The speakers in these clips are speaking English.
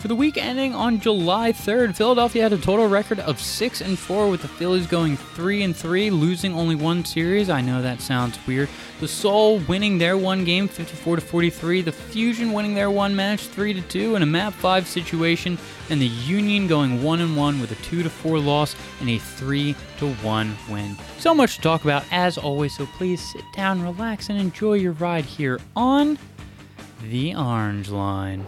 For the week ending on July 3rd, Philadelphia had a total record of 6 and 4 with the Phillies going 3 and 3, losing only one series. I know that sounds weird. The Soul winning their one game 54 to 43, the Fusion winning their one match 3 to 2 in a map 5 situation, and the Union going 1 and 1 with a 2 to 4 loss and a 3 to 1 win. So much to talk about as always, so please sit down, relax and enjoy your ride here on the Orange Line.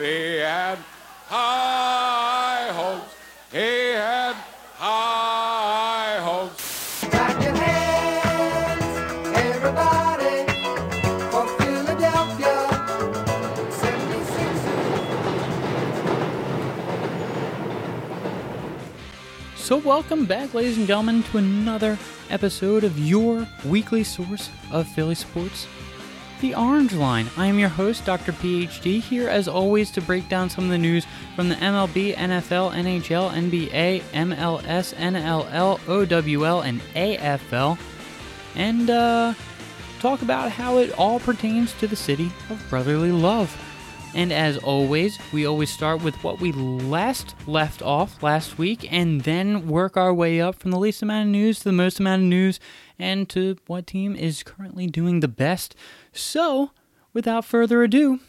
He had high hopes. He had high hopes. Clap your hands, everybody, for Philadelphia. 76ers. So, welcome back, ladies and gentlemen, to another episode of your weekly source of Philly sports, The Orange Line. I am your host, Dr. PhD, here as always to break down some of the news from the MLB, NFL, NHL, NBA, MLS, NLL, OWL, and AFL, and uh, talk about how it all pertains to the city of brotherly love. And as always, we always start with what we last left off last week and then work our way up from the least amount of news to the most amount of news and to what team is currently doing the best. So, without further ado,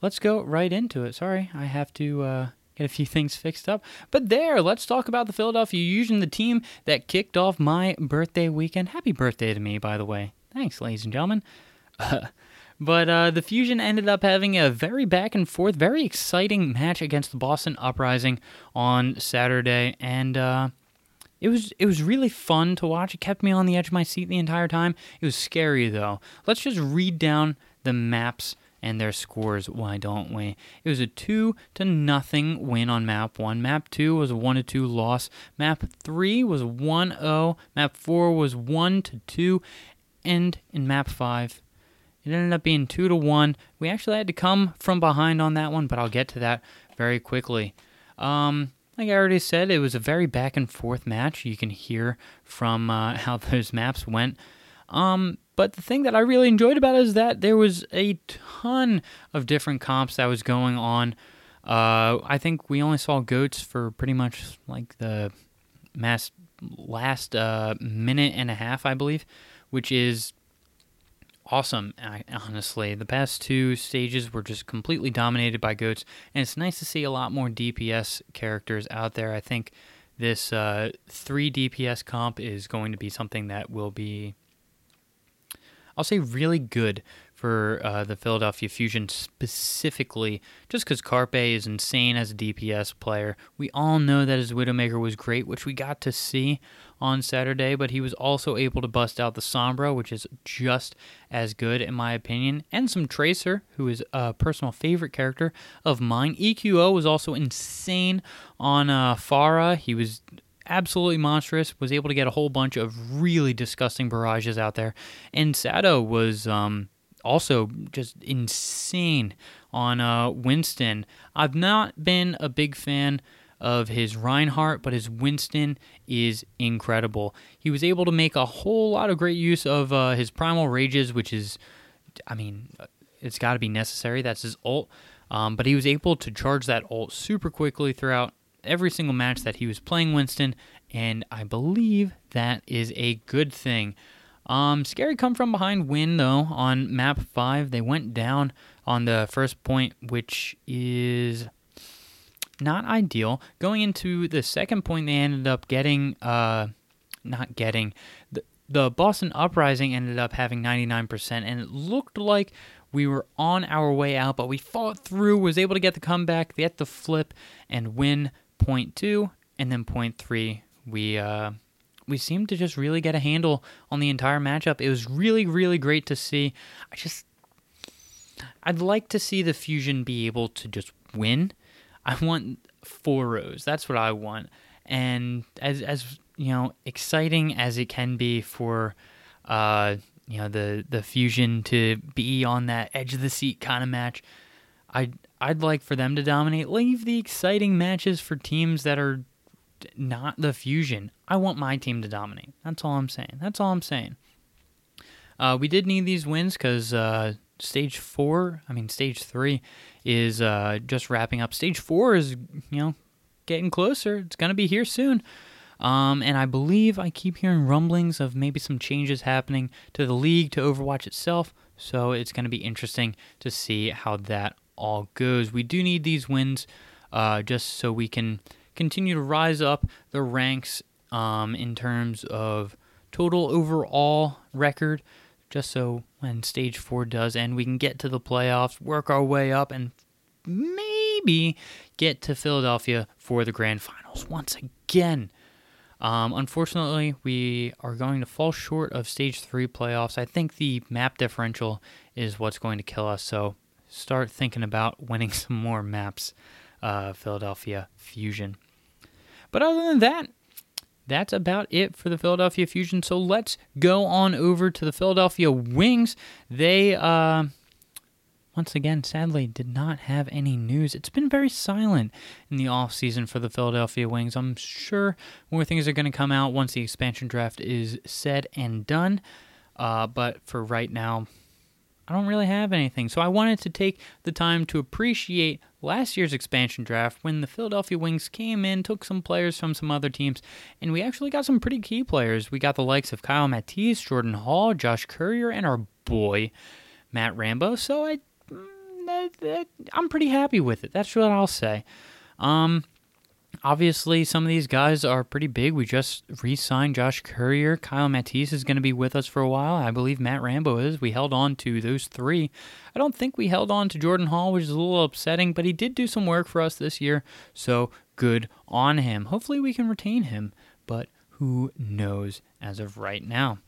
let's go right into it. Sorry, I have to uh, get a few things fixed up. But there, let's talk about the Philadelphia Fusion, the team that kicked off my birthday weekend. Happy birthday to me, by the way. Thanks, ladies and gentlemen. But uh, the Fusion ended up having a very back and forth, very exciting match against the Boston Uprising on Saturday, and uh, it was it was really fun to watch. It kept me on the edge of my seat the entire time. It was scary though. Let's just read down the maps and their scores. Why don't we? It was a two to nothing win on map one. Map two was a one to two loss. Map three was a 1-0. Map four was one to two, and in map five it ended up being two to one. We actually had to come from behind on that one, but I'll get to that very quickly. Um, like I already said, it was a very back and forth match. You can hear from uh, how those maps went. Um, but the thing that I really enjoyed about it is that there was a ton of different comps that was going on. Uh, I think we only saw goats for pretty much like the mass last uh, minute and a half, I believe, which is awesome. Honestly, the past two stages were just completely dominated by goats, and it's nice to see a lot more DPS characters out there. I think this uh, three DPS comp is going to be something that will be, I'll say, really good for uh, the Philadelphia Fusion specifically, just because Carpe is insane as a DPS player. We all know that his Widowmaker was great, which we got to see on Saturday, but he was also able to bust out the Sombra, which is just as good in my opinion, and some Tracer, who is a personal favorite character of mine. EQO was also insane on uh, Pharah. He was absolutely monstrous, was able to get a whole bunch of really disgusting barrages out there, and Sato was um, also just insane on uh, Winston. I've not been a big fan of his Reinhardt, but his Winston is incredible. He was able to make a whole lot of great use of uh, his Primal Rages, which is, I mean, it's got to be necessary. That's his ult. Um, but he was able to charge that ult super quickly throughout every single match that he was playing Winston, and I believe that is a good thing. Um, scary come from behind win though on map five. They went down on the first point, which is not ideal. Going into the second point, they ended up getting, uh, not getting the the Boston Uprising ended up having 99%, and it looked like we were on our way out, but we fought through, was able to get the comeback, get the flip, and win point two, and then point three. We uh, we seemed to just really get a handle on the entire matchup. It was really, really great to see. I just, I'd like to see the Fusion be able to just win. I want four rows. That's what I want. And as as you know, exciting as it can be for, uh, you know, the the Fusion to be on that edge of the seat kind of match. I I'd like for them to dominate. Leave the exciting matches for teams that are not the Fusion. I want my team to dominate. That's all I'm saying. That's all I'm saying. Uh, we did need these wins because uh, stage four, I mean stage three, is uh, just wrapping up. Stage four is you know getting closer. It's gonna be here soon. Um, and I believe I keep hearing rumblings of maybe some changes happening to the league, to Overwatch itself. So it's going to be interesting to see how that all goes. We do need these wins uh, just so we can continue to rise up the ranks um, in terms of total overall record. Just so when stage four does end, we can get to the playoffs, work our way up, and maybe get to Philadelphia for the grand finals once again. Um, unfortunately, we are going to fall short of stage three playoffs. I think the map differential is what's going to kill us. So start thinking about winning some more maps, uh, Philadelphia Fusion. But other than that, that's about it for the Philadelphia Fusion. So let's go on over to the Philadelphia Wings. They, uh, once again, sadly, did not have any news. It's been very silent in the off season for the Philadelphia Wings. I'm sure more things are going to come out once the expansion draft is said and done. Uh, but for right now, I don't really have anything. So I wanted to take the time to appreciate last year's expansion draft when the Philadelphia Wings came in, took some players from some other teams, and we actually got some pretty key players. We got the likes of Kyle Matisz, Jordan Hall, Josh Currier, and our boy Matt Rambo. So I, mm, that, that, I'm pretty happy with it. That's what I'll say. Um, obviously, some of these guys are pretty big. We just re signed Josh Currier. Kyle Matisz is going to be with us for a while. I believe Matt Rambo is. We held on to those three. I don't think we held on to Jordan Hall, which is a little upsetting, but he did do some work for us this year. So good on him. Hopefully, we can retain him, but who knows as of right now.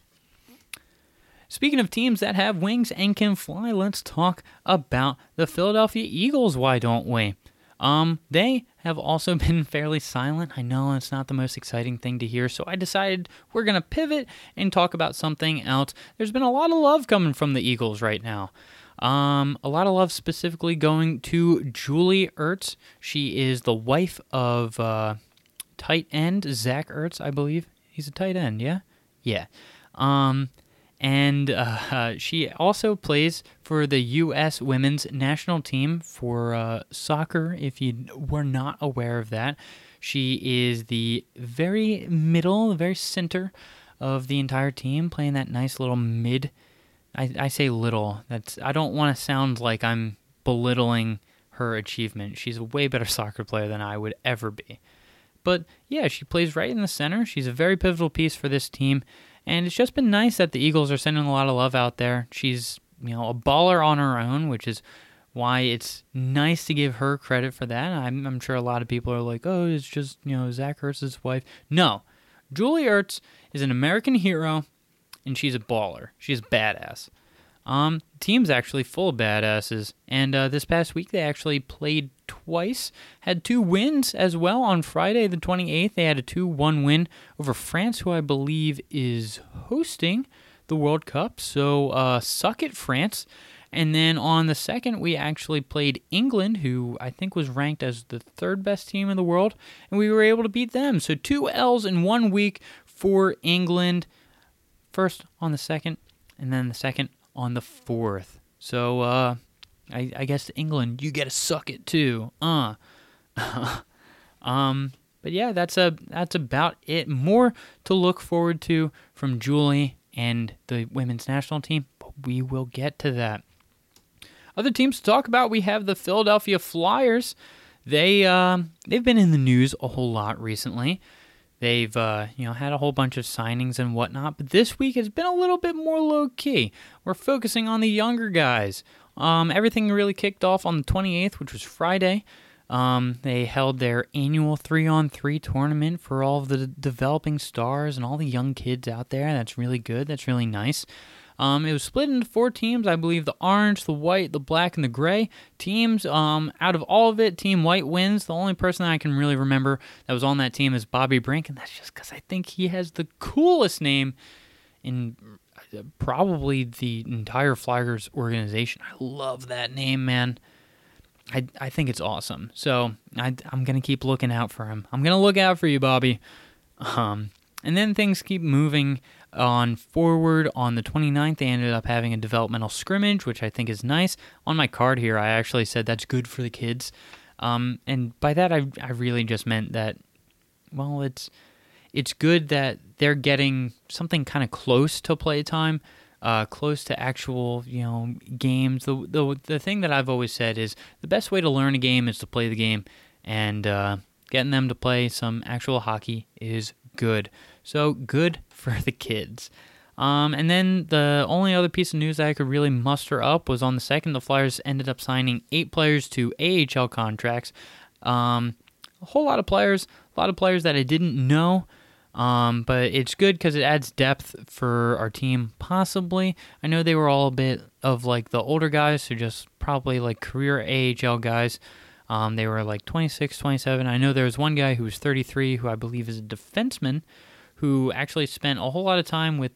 Speaking of teams that have wings and can fly, let's talk about the Philadelphia Eagles, why don't we? Um, they have also been fairly silent. I know it's not the most exciting thing to hear, so I decided we're going to pivot and talk about something else. There's been a lot of love coming from the Eagles right now. Um, a lot of love specifically going to Julie Ertz. She is the wife of uh, tight end Zach Ertz, I believe. He's a tight end, yeah? Yeah. Um, and uh, she also plays for the U.S. women's national team for uh, soccer. If you were not aware of that, she is the very middle, very center of the entire team, playing that nice little mid. I, I say little. That's I don't want to sound like I'm belittling her achievement. She's a way better soccer player than I would ever be. But yeah, she plays right in the center. She's a very pivotal piece for this team. And it's just been nice that the Eagles are sending a lot of love out there. She's, you know, a baller on her own, which is why it's nice to give her credit for that. I'm, I'm sure a lot of people are like, oh, it's just, you know, Zach Ertz's wife. No. Julie Ertz is an American hero, and she's a baller. She's badass. Um, team's actually full of badasses, and uh, this past week they actually played twice. Had two wins as well on Friday the 28th. They had a 2-1 win over France, who I believe is hosting the World Cup. So uh, suck it, France. And then on the second, we actually played England, who I think was ranked as the third best team in the world, and we were able to beat them. So two L's in one week for England. First on the second, and then the second on the fourth. So, uh, I, I guess England, you gotta suck it too. Uh. um, but yeah, that's a that's about it. More to look forward to from Julie and the women's national team, but we will get to that. Other teams to talk about, we have the Philadelphia Flyers. They um, they've been in the news a whole lot recently. They've uh, you know had a whole bunch of signings and whatnot, but this week has been a little bit more low key. We're focusing on the younger guys. Um, everything really kicked off on the 28th, which was Friday. Um, they held their annual three on three tournament for all of the developing stars and all the young kids out there. That's really good. That's really nice. Um, it was split into four teams. I believe the orange, the white, the black, and the gray teams. Um, out of all of it, Team White wins. The only person I can really remember that was on that team is Bobby Brink, and that's just because I think he has the coolest name in uh, probably the entire Flyers organization. I love that name, man. I I think it's awesome. So I I'm gonna keep looking out for him. I'm gonna look out for you, Bobby. Um, and then things keep moving on forward. On the 29th, they ended up having a developmental scrimmage, which I think is nice. On my card here, I actually said that's good for the kids. Um, and by that, I, I really just meant that, well, it's it's good that they're getting something kind of close to playtime, uh, close to actual you know games. The, the the thing that I've always said is the best way to learn a game is to play the game, and uh, getting them to play some actual hockey is good. So good for the kids. Um, and then the only other piece of news that I could really muster up was on the second, the Flyers ended up signing eight players to AHL contracts. Um, a whole lot of players, a lot of players that I didn't know. Um, but it's good because it adds depth for our team, possibly. I know they were all a bit of like the older guys, so just probably like career AHL guys. Um, they were like 26, 27. I know there was one guy who was 33, who I believe is a defenseman, who actually spent a whole lot of time with,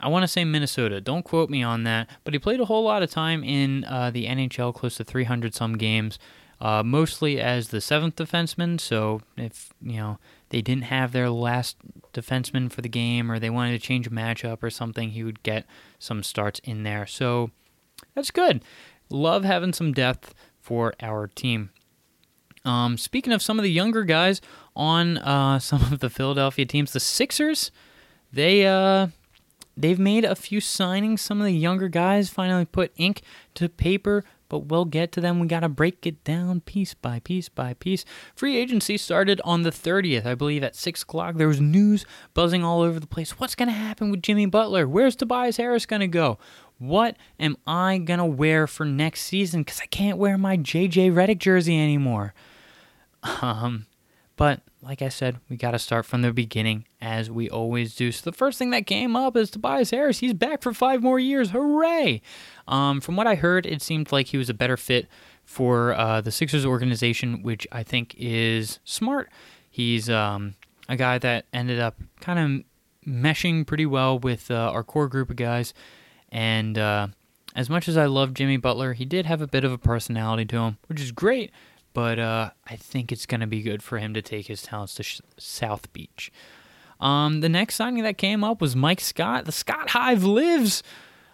I want to say Minnesota. Don't quote me on that, but he played a whole lot of time in uh, the NHL, close to 300 some games, uh, mostly as the seventh defenseman. So if, you know, they didn't have their last defenseman for the game or they wanted to change a matchup or something, he would get some starts in there. So that's good. Love having some depth for our team. Um, speaking of some of the younger guys on uh, some of the Philadelphia teams, the Sixers, they uh, they've made a few signings. Some of the younger guys finally put ink to paper, but we'll get to them. We got to break it down piece by piece by piece. Free agency started on the 30th, I believe, at 6 o'clock. There was news buzzing all over the place. What's going to happen with Jimmy Butler? Where's Tobias Harris going to go? What am I going to wear for next season? Because I can't wear my JJ Redick jersey anymore. Um, but like I said, we got to start from the beginning as we always do. So the first thing that came up is Tobias Harris. He's back for five more years. Hooray! Um, from what I heard, it seemed like he was a better fit for uh, the Sixers organization, which I think is smart. He's um, a guy that ended up kind of meshing pretty well with uh, our core group of guys. And uh, as much as I love Jimmy Butler, he did have a bit of a personality to him, which is great but uh, I think it's going to be good for him to take his talents to Sh- South Beach. Um, the next signing that came up was Mike Scott. The Scott Hive lives.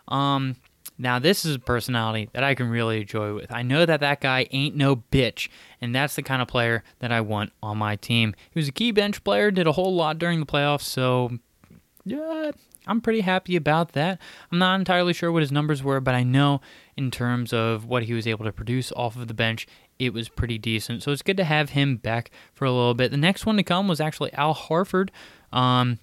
Um, now this is a personality that I can really enjoy with. I know that that guy ain't no bitch, and that's the kind of player that I want on my team. He was a key bench player, did a whole lot during the playoffs, so yeah, I'm pretty happy about that. I'm not entirely sure what his numbers were, but I know in terms of what he was able to produce off of the bench, it was pretty decent. So it's good to have him back for a little bit. The next one to come was actually Al Horford, um,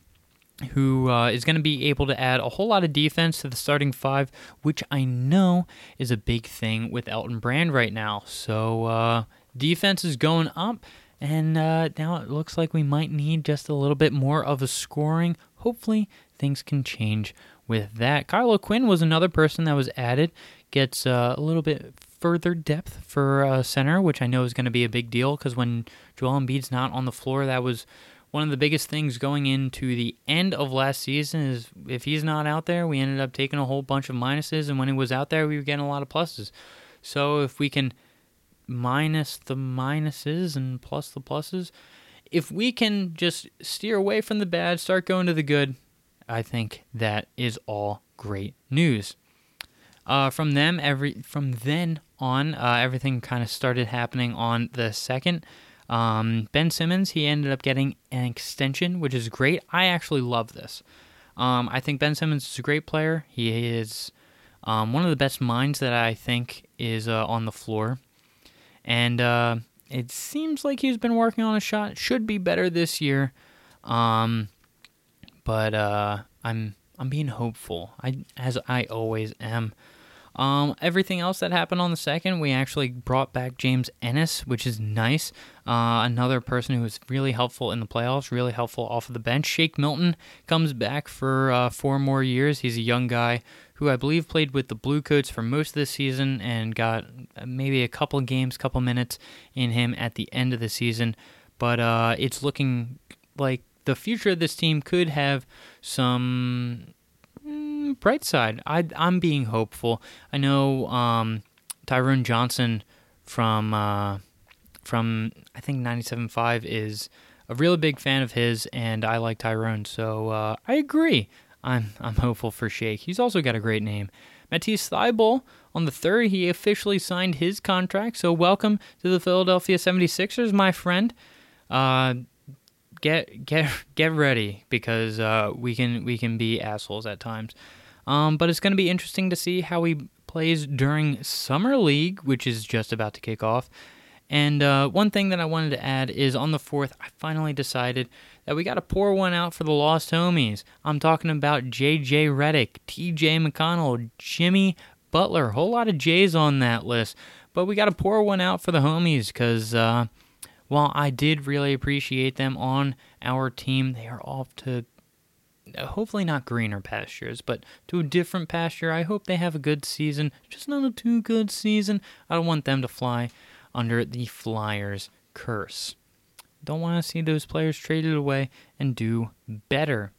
who uh, is going to be able to add a whole lot of defense to the starting five, which I know is a big thing with Elton Brand right now. So uh, defense is going up. And uh, now it looks like we might need just a little bit more of a scoring. Hopefully, things can change with that. Kyle O'Quinn was another person that was added. Gets uh, a little bit further depth for center, which I know is going to be a big deal because when Joel Embiid's not on the floor, that was one of the biggest things going into the end of last season. Is if he's not out there, we ended up taking a whole bunch of minuses, and when he was out there, we were getting a lot of pluses. So if we can minus the minuses and plus the pluses, if we can just steer away from the bad, start going to the good, I think that is all great news. Uh, from them, every from then on, uh, everything kind of started happening on the second. Um, ben Simmons, he ended up getting an extension, which is great. I actually love this. Um, I think Ben Simmons is a great player. He is um, one of the best minds that I think is uh, on the floor, and uh, it seems like he's been working on a shot. Should be better this year, um, but uh, I'm I'm being hopeful. I as I always am. Um, everything else that happened on the second, we actually brought back James Ennis, which is nice. Uh, another person who was really helpful in the playoffs, really helpful off of the bench. Shake Milton comes back for uh, four more years. He's a young guy who I believe played with the Bluecoats for most of the season and got maybe a couple games, couple minutes in him at the end of the season. But uh, it's looking like the future of this team could have some bright side. I, I'm being hopeful. I know um, Tyrone Johnson from uh, from I think 97.5 is a really big fan of his, and I like Tyrone, so uh, I agree. I'm I'm hopeful for Shake. He's also got a great name. Matisse Thybulle on the third, he officially signed his contract. So welcome to the Philadelphia 76ers, my friend. Uh, get get get ready because uh, we can we can be assholes at times. Um, but it's going to be interesting to see how he plays during summer league, which is just about to kick off. And uh, one thing that I wanted to add is on the fourth, I finally decided that we got to pour one out for the lost homies. I'm talking about J.J. Redick, T.J. McConnell, Jimmy Butler, a whole lot of J's on that list. But we got to pour one out for the homies because uh, while I did really appreciate them on our team, they are off to hopefully not greener pastures, but to a different pasture. I hope they have a good season, just not a too good season. I don't want them to fly under the Flyers curse. Don't want to see those players traded away and do better.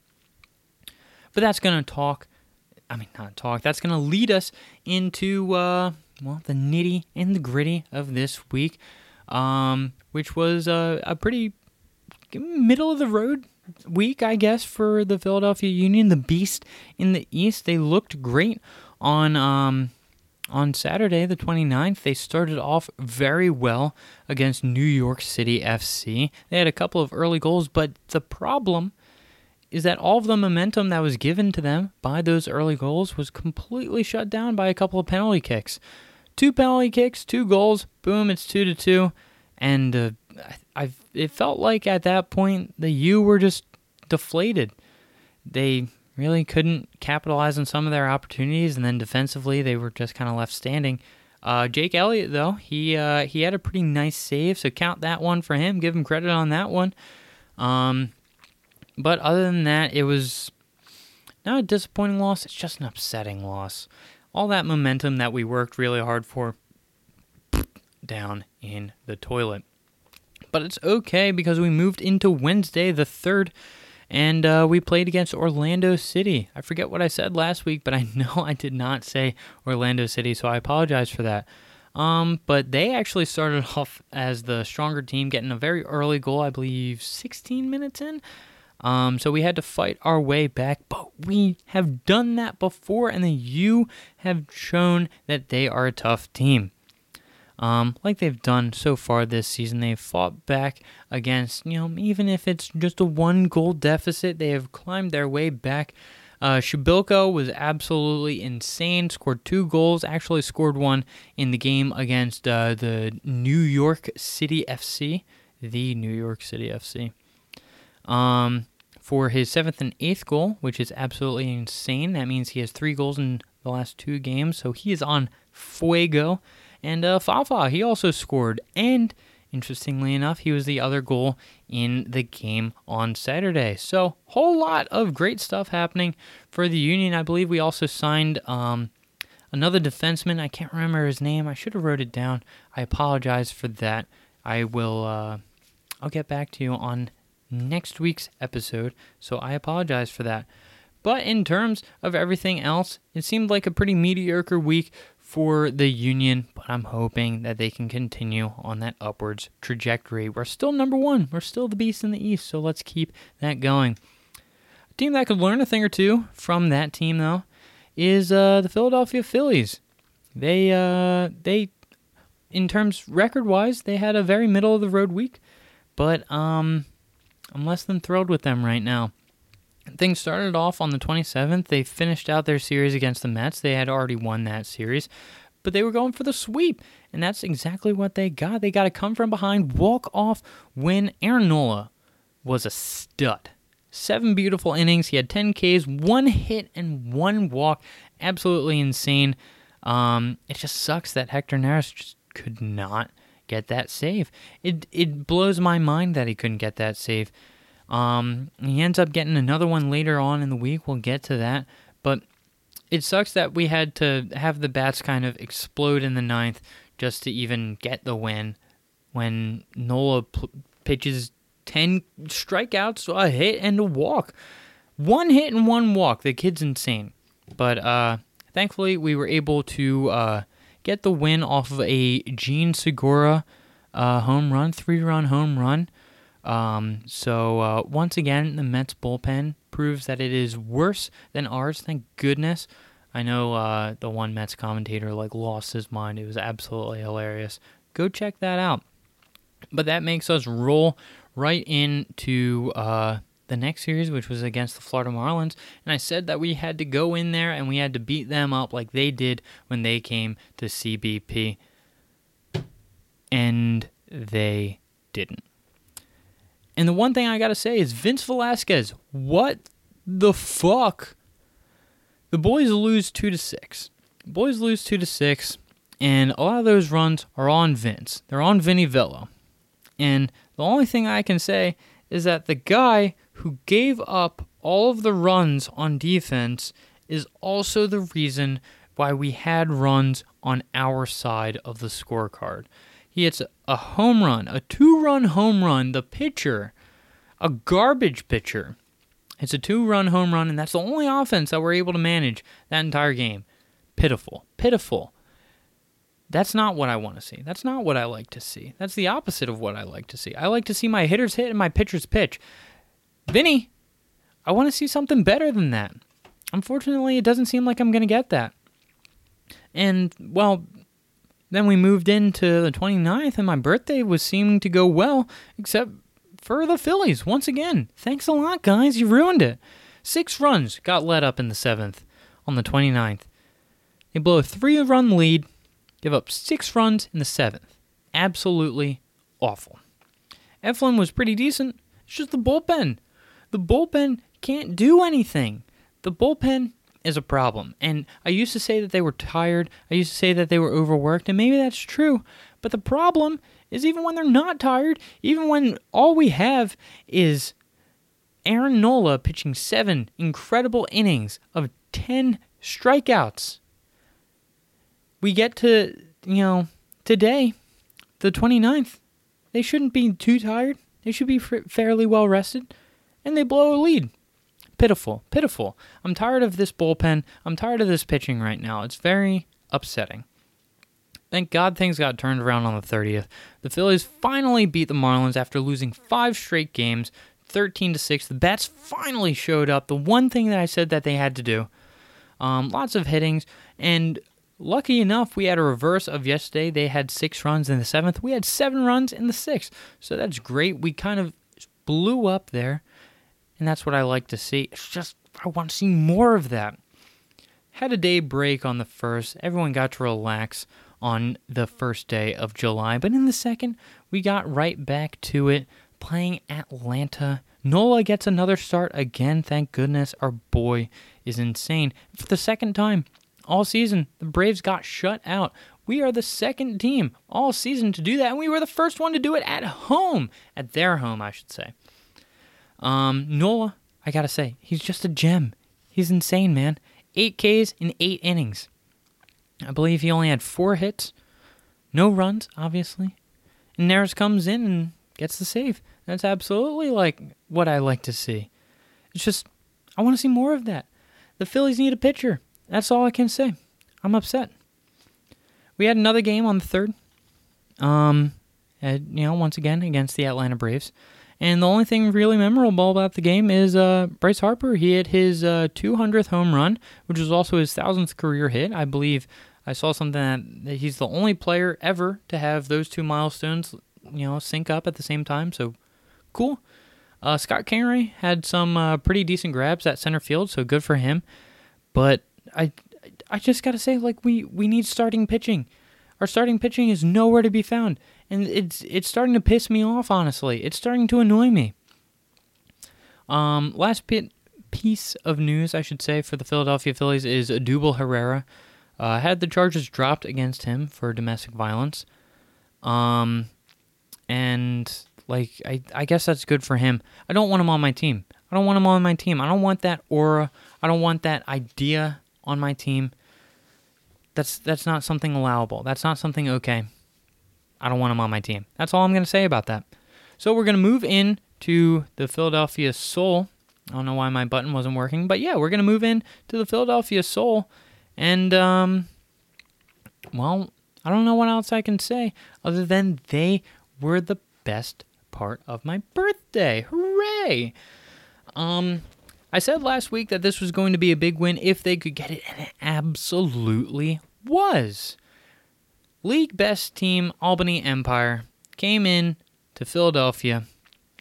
But that's going to talk. I mean, not talk. That's going to lead us into uh, well the nitty and the gritty of this week, um, which was uh, a pretty middle of the road week, I guess, for the Philadelphia Union. The Beast in the East. They looked great on um, on Saturday, the 29th. They started off very well against New York City FC. They had a couple of early goals, but the problem is that all of the momentum that was given to them by those early goals was completely shut down by a couple of penalty kicks. Two penalty kicks, two goals, boom, it's two to two, and uh, I, it felt like at that point the U were just deflated. They really couldn't capitalize on some of their opportunities, and then defensively they were just kind of left standing. Uh, Jake Elliott though he uh, he had a pretty nice save, so count that one for him. Give him credit on that one. Um, but other than that, it was not a disappointing loss. It's just an upsetting loss. All that momentum that we worked really hard for down in the toilet. But it's okay because we moved into Wednesday the 3rd and uh, we played against Orlando City. I forget what I said last week, but I know I did not say Orlando City, so I apologize for that. Um, but they actually started off as the stronger team, getting a very early goal, I believe 16 minutes in. Um, so we had to fight our way back, but we have done that before, and the U have shown that they are a tough team. Um, like they've done so far this season, they've fought back against, you know, even if it's just a one goal deficit, they have climbed their way back. Uh, was absolutely insane, scored two goals, actually scored one in the game against uh, the New York City FC, the New York City FC. Um, for his seventh and eighth goal, which is absolutely insane. That means he has three goals in the last two games, so he is on fuego. And uh, Fafa, he also scored. And interestingly enough, he was the other goal in the game on Saturday. So, whole lot of great stuff happening for the Union. I believe we also signed um, another defenseman. I can't remember his name. I should have wrote it down. I apologize for that. I will. Uh, I'll get back to you on next week's episode. So I apologize for that. But in terms of everything else, it seemed like a pretty mediocre week for the Union, but I'm hoping that they can continue on that upwards trajectory. We're still number one. We're still the beast in the East, so let's keep that going. A team that could learn a thing or two from that team, though, is uh, the Philadelphia Phillies. They, uh, they, in terms record-wise, they had a very middle of the road week, but um, I'm less than thrilled with them right now. Things started off on the 27th. They finished out their series against the Mets. They had already won that series, but they were going for the sweep, and that's exactly what they got. They got to come from behind, walk off win. Aaron Nola was a stud. Seven beautiful innings. He had 10 Ks, one hit, and one walk. Absolutely insane. Um, it just sucks that Hector Neris just could not get that save. It it blows my mind that he couldn't get that save. Um, he ends up getting another one later on in the week. We'll get to that, but it sucks that we had to have the bats kind of explode in the ninth just to even get the win. When Nola pl- pitches ten strikeouts, a hit and a walk, one hit and one walk. The kid's insane, but uh, thankfully we were able to uh, get the win off of a Jean Segura uh, home run, three run home run. Um, so uh, once again, the Mets bullpen proves that it is worse than ours. Thank goodness. I know uh, the one Mets commentator like lost his mind. It was absolutely hilarious. Go check that out. But that makes us roll right into uh, the next series, which was against the Florida Marlins. And I said that we had to go in there and we had to beat them up like they did when they came to CBP. And they didn't. And the one thing I got to say is Vince Velasquez, what the fuck? The boys lose 2 to 6. Boys lose 2 to 6, and a lot of those runs are on Vince. They're on Vinny Villa. And the only thing I can say is that the guy who gave up all of the runs on defense is also the reason why we had runs on our side of the scorecard. He hits a home run, a two run home run. The pitcher, a garbage pitcher, it's a two run home run, and that's the only offense that we're able to manage that entire game. Pitiful. Pitiful. That's not what I want to see. That's not what I like to see. That's the opposite of what I like to see. I like to see my hitters hit and my pitchers pitch. Vinny, I want to see something better than that. Unfortunately, it doesn't seem like I'm going to get that. And, well, then we moved into the 29th, and my birthday was seeming to go well, except for the Phillies. Once again, thanks a lot, guys. You ruined it. Six runs got let up in the seventh on the 29th. They blow a three run lead, give up six runs in the seventh. Absolutely awful. Eflin was pretty decent. It's just the bullpen. The bullpen can't do anything. The bullpen is a problem. And I used to say that they were tired. I used to say that they were overworked, and maybe that's true. But the problem is even when they're not tired, even when all we have is Aaron Nola pitching seven incredible innings of 10 strikeouts. We get to, you know, today, the 29th. They shouldn't be too tired. They should be fairly well rested. And they blow a lead. Pitiful. Pitiful. I'm tired of this bullpen. I'm tired of this pitching right now. It's very upsetting. Thank God things got turned around on the 30th. The Phillies finally beat the Marlins after losing five straight games, 13 to 6. The bats finally showed up. The one thing that I said that they had to do. Um, lots of hittings, and lucky enough, we had a reverse of yesterday. They had six runs in the seventh. We had seven runs in the sixth, so that's great. We kind of blew up there, and that's what I like to see. It's just I want to see more of that. Had a day break on the first. Everyone got to relax on the first day of July, but in the second, we got right back to it, playing Atlanta. Nola gets another start again. Thank goodness. Our boy is insane. For the second time all season, the Braves got shut out. We are the second team all season to do that, and we were the first one to do it at home, at their home, I should say. Um, Nola, I gotta say, he's just a gem. He's insane, man. Eight Ks in eight innings. I believe he only had four hits, no runs, obviously. And Neris comes in and gets the save. That's absolutely like what I like to see. It's just I want to see more of that. The Phillies need a pitcher. That's all I can say. I'm upset. We had another game on the third. Um, and, you know, once again against the Atlanta Braves. And the only thing really memorable about the game is uh, Bryce Harper. He hit his uh, 200th home run, which was also his thousandth career hit. I believe I saw something that, that he's the only player ever to have those two milestones, you know, sync up at the same time. So cool. Uh, Scott Kingery had some uh, pretty decent grabs at center field, so good for him. But I, I just gotta say, like we we need starting pitching. Our starting pitching is nowhere to be found, and it's it's starting to piss me off. Honestly, it's starting to annoy me. Um, last bit piece of news I should say for the Philadelphia Phillies is Dubal Herrera uh, had the charges dropped against him for domestic violence. Um, and like I, I guess that's good for him. I don't want him on my team. I don't want him on my team. I don't want that aura. I don't want that idea on my team. That's that's not something allowable. That's not something okay. I don't want him on my team. That's all I'm going to say about that. So we're going to move in to the Philadelphia Soul. I don't know why my button wasn't working, but yeah, we're going to move in to the Philadelphia Soul and um well, I don't know what else I can say other than they were the best part of my birthday. Hooray! Um, I said last week that this was going to be a big win if they could get it, and it absolutely was. League best team Albany Empire came in to Philadelphia,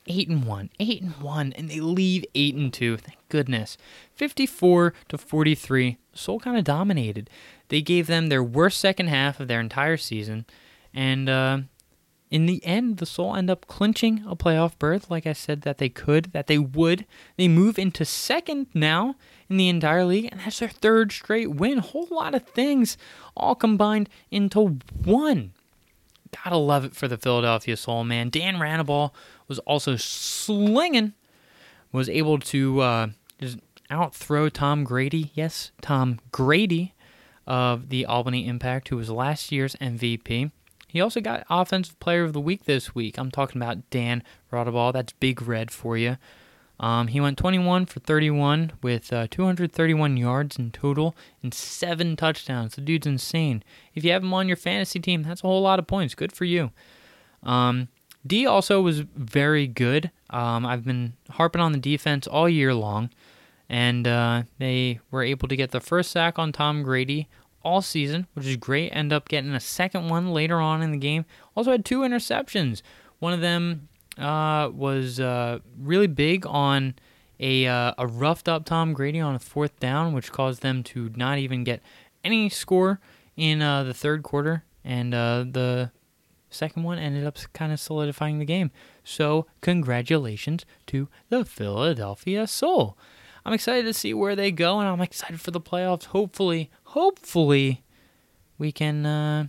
eight and one, eight and one, and they leave eight and two. Thank goodness, fifty-four to forty-three. Soul kind of dominated. They gave them their worst second half of their entire season, and uh, in the end, the Soul end up clinching a playoff berth, like I said that they could, that they would. They move into second now in the entire league, and that's their third straight win. Whole lot of things all combined into one. Gotta love it for the Philadelphia Soul, man. Dan Raudabaugh was also slinging, was able to uh, just outthrow Tom Grady. Yes, Tom Grady of the Albany Empire, who was last year's MVP. He also got Offensive Player of the Week this week. I'm talking about Dan Raudabaugh. That's Big Red for you. Um, he went 21 for 31 with uh, 231 yards in total and seven touchdowns. The dude's insane. If you have him on your fantasy team, that's a whole lot of points. Good for you. Um, D also was very good. Um, I've been harping on the defense all year long, and uh, they were able to get the first sack on Tom Grady all season, which is great. End up getting a second one later on in the game. Also had two interceptions. One of them uh, was uh, really big on a uh, a roughed up Tom Grady on a fourth down, which caused them to not even get any score in uh, the third quarter, and uh, the second one ended up kind of solidifying the game. So congratulations to the Philadelphia Soul. I'm excited to see where they go, and I'm excited for the playoffs. Hopefully, hopefully, we can uh,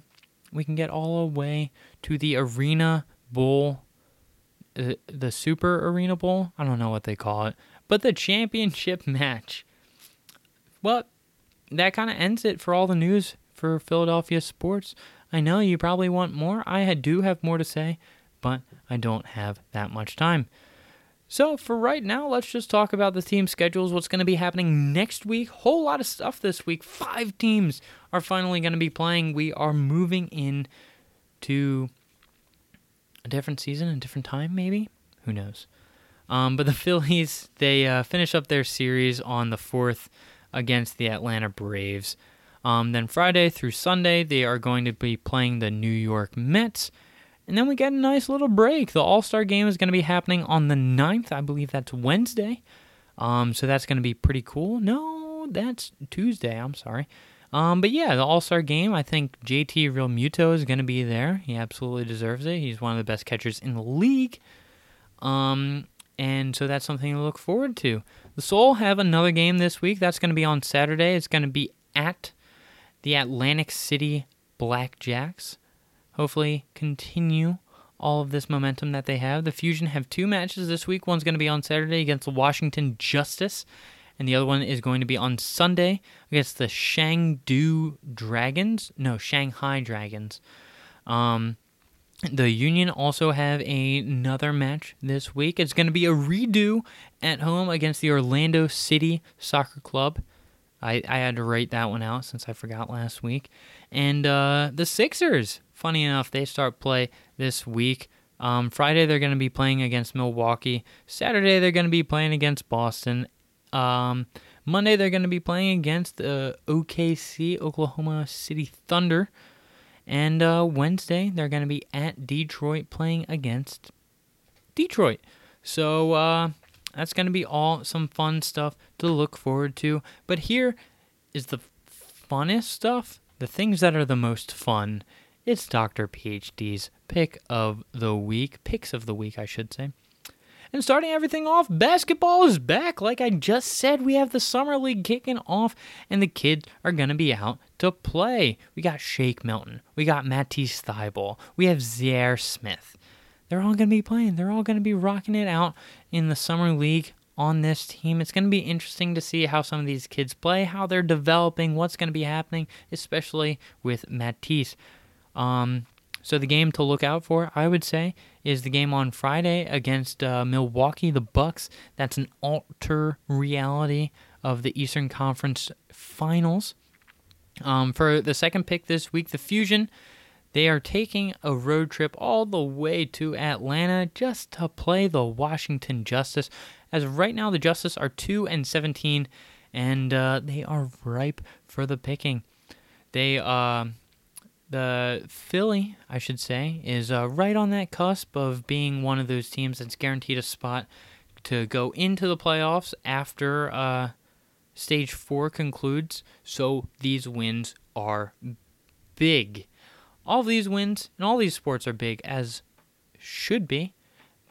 we can get all the way to the Arena Bowl uh, the Super Arena Bowl. I don't know what they call it, but the championship match. Well, that kind of ends it for all the news for Philadelphia sports. I know you probably want more. I do have more to say, but I don't have that much time. So for right now, let's just talk about the team schedules. What's going to be happening next week? Whole lot of stuff this week. Five teams are finally going to be playing. We are moving in to a different season, a different time, maybe. Who knows? Um, but the Phillies they uh, finish up their series on the fourth against the Atlanta Braves. Um, then Friday through Sunday they are going to be playing the New York Mets. And then we get a nice little break. The All Star game is going to be happening on the 9th. I believe that's Wednesday. Um, so that's going to be pretty cool. No, that's Tuesday. I'm sorry. Um, but yeah, the All Star game, I think JT Realmuto is going to be there. He absolutely deserves it. He's one of the best catchers in the league. Um, and so that's something to look forward to. The Soul have another game this week. That's going to be on Saturday. It's going to be at the Atlantic City Blackjacks. Hopefully, continue all of this momentum that they have. The Fusion have two matches this week. One's going to be on Saturday against the Washington Justice, and the other one is going to be on Sunday against the Shangdu Dragons. No, Shanghai Dragons. Um, the Union also have another match this week. It's going to be a redo at home against the Orlando City Soccer Club. I, I had to write that one out since I forgot last week. And uh, the Sixers, funny enough, they start play this week. Um, Friday, they're going to be playing against Milwaukee. Saturday, they're going to be playing against Boston. Um, Monday, they're going to be playing against the OKC, Oklahoma City Thunder. And uh, Wednesday, they're going to be at Detroit playing against Detroit. So uh, that's going to be all some fun stuff to look forward to. But here is the funnest stuff, the things that are the most fun. It's Dr. PhD's pick of the week, picks of the week, I should say. And starting everything off, basketball is back. Like I just said, we have the summer league kicking off, and the kids are gonna be out to play. We got Shake Milton, we got Matisse Thybulle, we have Zhaire Smith. They're all gonna be playing. They're all gonna be rocking it out in the summer league on this team. It's gonna be interesting to see how some of these kids play, how they're developing, what's gonna be happening, especially with Matisse. Um, so the game to look out for, I would say, is the game on Friday against uh, Milwaukee, the Bucks. That's an alter reality of the Eastern Conference Finals. Um, for the second pick this week, the Fusion, they are taking a road trip all the way to Atlanta just to play the Washington Justice. As of right now, the Justice are 2 and 17, and uh, they are ripe for the picking. They, uh, the Philly, I should say, is uh, right on that cusp of being one of those teams that's guaranteed a spot to go into the playoffs after uh, stage four concludes. So these wins are big. All these wins and all these sports are big, as should be,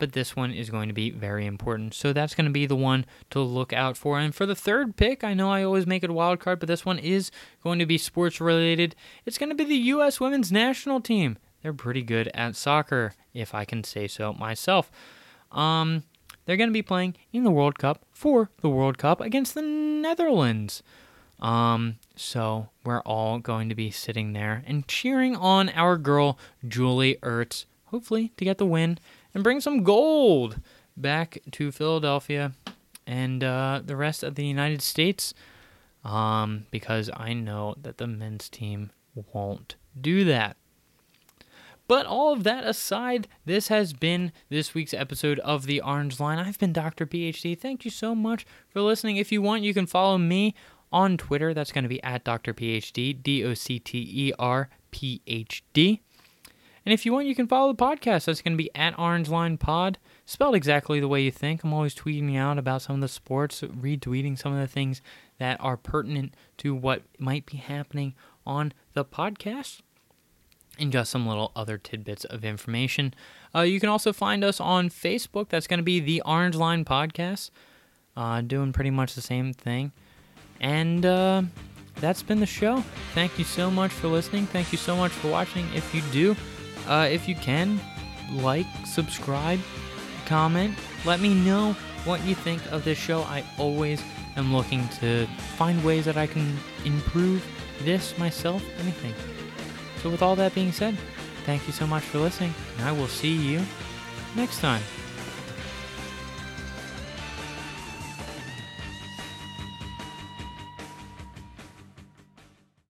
but this one is going to be very important. So that's going to be the one to look out for. And for the third pick, I know I always make it a wild card, but this one is going to be sports related. It's going to be the U.S. women's national team. They're pretty good at soccer, if I can say so myself. Um, they're going to be playing in the World Cup for the World Cup against the Netherlands. Um, so we're all going to be sitting there and cheering on our girl Julie Ertz, hopefully to get the win and bring some gold back to Philadelphia and uh, the rest of the United States. Um, because I know that the men's team won't do that. But all of that aside, this has been this week's episode of The Orange Line. I've been Docter PHd. Thank you so much for listening. If you want, you can follow me on Twitter. That's going to be at Docter PHd, D O C T E R P H D. And if you want, you can follow the podcast. That's going to be at Orange Line Pod, spelled exactly the way you think. I'm always tweeting out about some of the sports, retweeting some of the things that are pertinent to what might be happening on the podcast and just some little other tidbits of information. Uh, you can also find us on Facebook. That's going to be the Orange Line Podcast, uh, doing pretty much the same thing. And uh, that's been the show. Thank you so much for listening. Thank you so much for watching. If you do, uh, if you can, like, subscribe, comment, let me know what you think of this show. I always am looking to find ways that I can improve this myself, anything. So, with all that being said, thank you so much for listening, and I will see you next time.